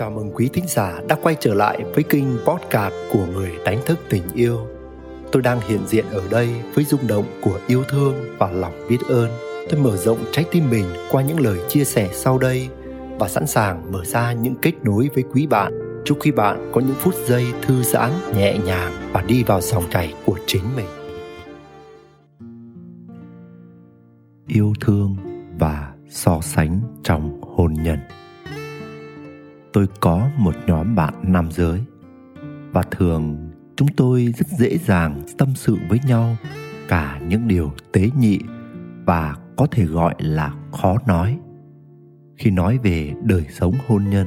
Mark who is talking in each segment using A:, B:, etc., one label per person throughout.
A: Chào mừng quý thính giả đã quay trở lại với kênh podcast của người đánh thức tình yêu. Tôi đang hiện diện ở đây với rung động của yêu thương và lòng biết ơn. Tôi mở rộng trái tim mình qua những lời chia sẻ sau đây và sẵn sàng mở ra những kết nối với quý bạn. Chúc quý bạn có những phút giây thư giãn, nhẹ nhàng và đi vào dòng chảy của chính mình. Yêu thương và so sánh trong hôn nhân tôi có một nhóm bạn nam giới. Và thường, chúng tôi rất dễ dàng tâm sự với nhau cả những điều tế nhị và có thể gọi là khó nói. Khi nói về đời sống hôn nhân,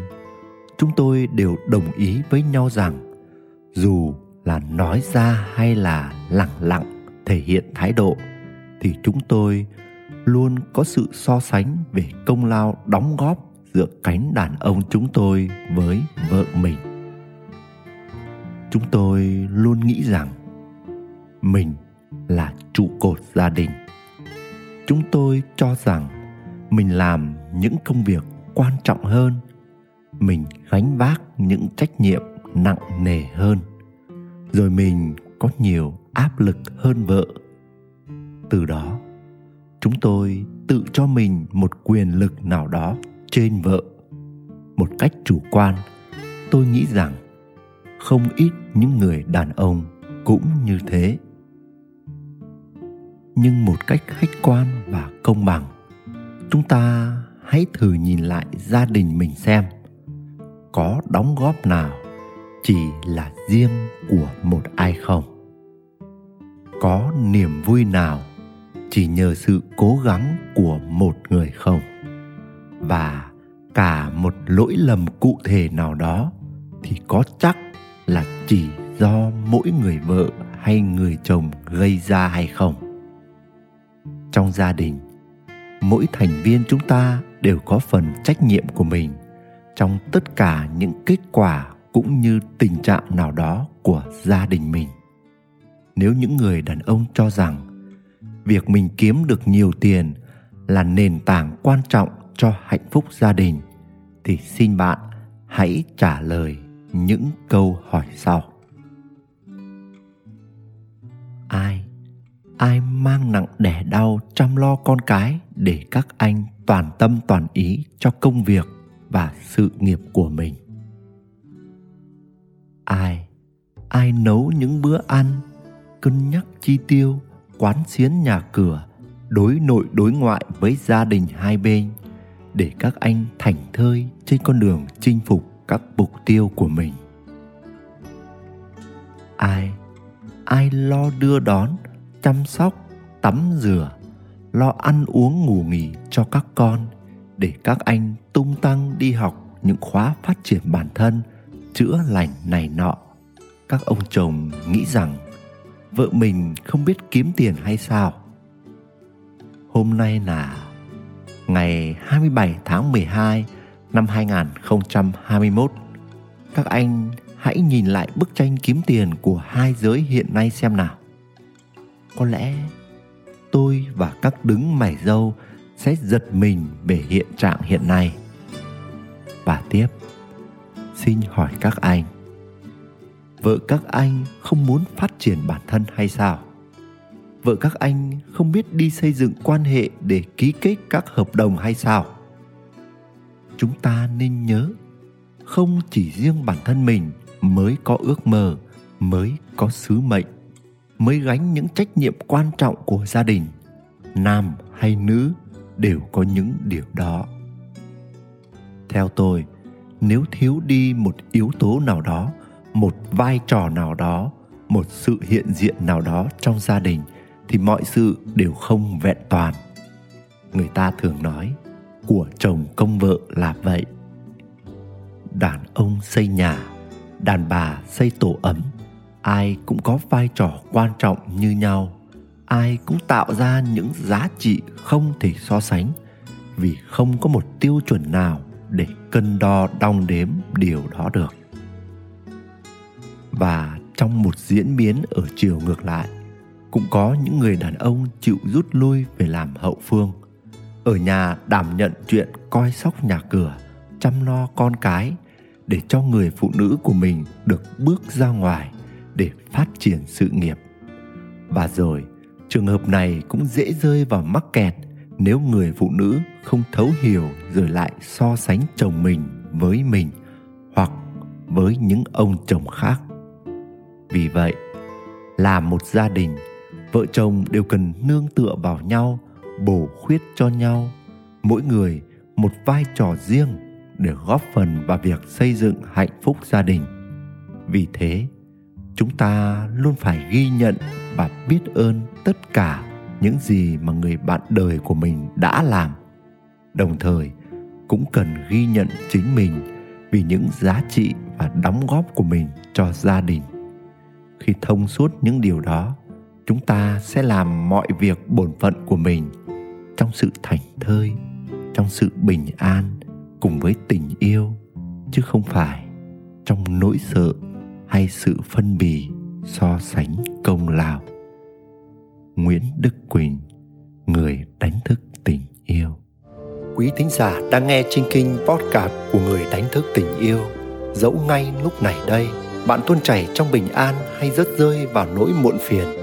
A: chúng tôi đều đồng ý với nhau rằng dù là nói ra hay là lẳng lặng thể hiện thái độ, thì chúng tôi luôn có sự so sánh về công lao đóng góp giữa cánh đàn ông chúng tôi với vợ mình. Chúng tôi luôn nghĩ rằng mình là trụ cột gia đình. Chúng tôi cho rằng mình làm những công việc quan trọng hơn, mình gánh vác những trách nhiệm nặng nề hơn, rồi mình có nhiều áp lực hơn vợ. Từ đó, chúng tôi tự cho mình một quyền lực nào đó trên vợ. Một cách chủ quan, tôi nghĩ rằng không ít những người đàn ông cũng như thế. Nhưng một cách khách quan và công bằng, chúng ta hãy thử nhìn lại gia đình mình xem, có đóng góp nào chỉ là riêng của một ai không? Có niềm vui nào chỉ nhờ sự cố gắng của một người không? Và cả một lỗi lầm cụ thể nào đó thì có chắc là chỉ do mỗi người vợ hay người chồng gây ra hay không. Trong gia đình, mỗi thành viên chúng ta đều có phần trách nhiệm của mình trong tất cả những kết quả cũng như tình trạng nào đó của gia đình mình. Nếu những người đàn ông cho rằng việc mình kiếm được nhiều tiền là nền tảng quan trọng cho hạnh phúc gia đình, thì xin bạn hãy trả lời những câu hỏi sau. Ai ai mang nặng đẻ đau chăm lo con cái để các anh toàn tâm toàn ý cho công việc và sự nghiệp của mình? Ai ai nấu những bữa ăn, cân nhắc chi tiêu, quán xuyến nhà cửa, đối nội đối ngoại với gia đình hai bên? Để các anh thành thơi trên con đường chinh phục các mục tiêu của mình. Ai ai lo đưa đón, chăm sóc, tắm rửa, lo ăn uống ngủ nghỉ cho các con để các anh tung tăng đi học những khóa phát triển bản thân, chữa lành này nọ. Các ông chồng nghĩ rằng vợ mình không biết kiếm tiền hay sao? Hôm nay là ngày 27 tháng 12 năm 2021. Các anh hãy nhìn lại bức tranh kiếm tiền của hai giới hiện nay xem nào. Có lẽ tôi và các đứng mày dâu sẽ giật mình về hiện trạng hiện nay. Và tiếp, xin hỏi các anh, vợ các anh không muốn phát triển bản thân hay sao? Vợ các anh không biết đi xây dựng quan hệ để ký kết các hợp đồng hay sao. Chúng ta nên nhớ, không chỉ riêng bản thân mình mới có ước mơ, mới có sứ mệnh, mới gánh những trách nhiệm quan trọng của gia đình, nam hay nữ đều có những điều đó. Theo tôi, nếu thiếu đi một yếu tố nào đó, một vai trò nào đó, một sự hiện diện nào đó trong gia đình thì mọi sự đều không vẹn toàn. Người ta thường nói, của chồng công vợ là vậy. Đàn ông xây nhà, đàn bà xây tổ ấm, ai cũng có vai trò quan trọng như nhau. Ai cũng tạo ra những giá trị không thể so sánh, vì không có một tiêu chuẩn nào để cân đo đong đếm điều đó được. Và trong một diễn biến ở chiều ngược lại cũng có những người đàn ông chịu rút lui về làm hậu phương. Ở nhà đảm nhận chuyện coi sóc nhà cửa, chăm lo con cái, để cho người phụ nữ của mình được bước ra ngoài để phát triển sự nghiệp. Và rồi, trường hợp này cũng dễ rơi vào mắc kẹt nếu người phụ nữ không thấu hiểu rồi lại so sánh chồng mình với mình hoặc với những ông chồng khác. Vì vậy, là một gia đình vợ chồng đều cần nương tựa vào nhau, bổ khuyết cho nhau. Mỗi người một vai trò riêng để góp phần vào việc xây dựng hạnh phúc gia đình. Vì thế, chúng ta luôn phải ghi nhận và biết ơn tất cả những gì mà người bạn đời của mình đã làm. Đồng thời, cũng cần ghi nhận chính mình vì những giá trị và đóng góp của mình cho gia đình. Khi thông suốt những điều đó chúng ta sẽ làm mọi việc bổn phận của mình trong sự thành thơi, trong sự bình an cùng với tình yêu, chứ không phải trong nỗi sợ hay sự phân bì, so sánh công lao. Nguyễn đức quỳnh, người đánh thức tình yêu. Quý thính giả đang nghe trên kinh podcast của người đánh thức tình yêu, dẫu ngay lúc này đây, bạn tuôn chảy trong bình an hay rớt rơi vào nỗi muộn phiền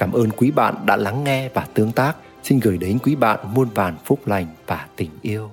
A: cảm ơn quý bạn đã lắng nghe và tương tác. Xin gửi đến quý bạn muôn vàn phúc lành và tình yêu.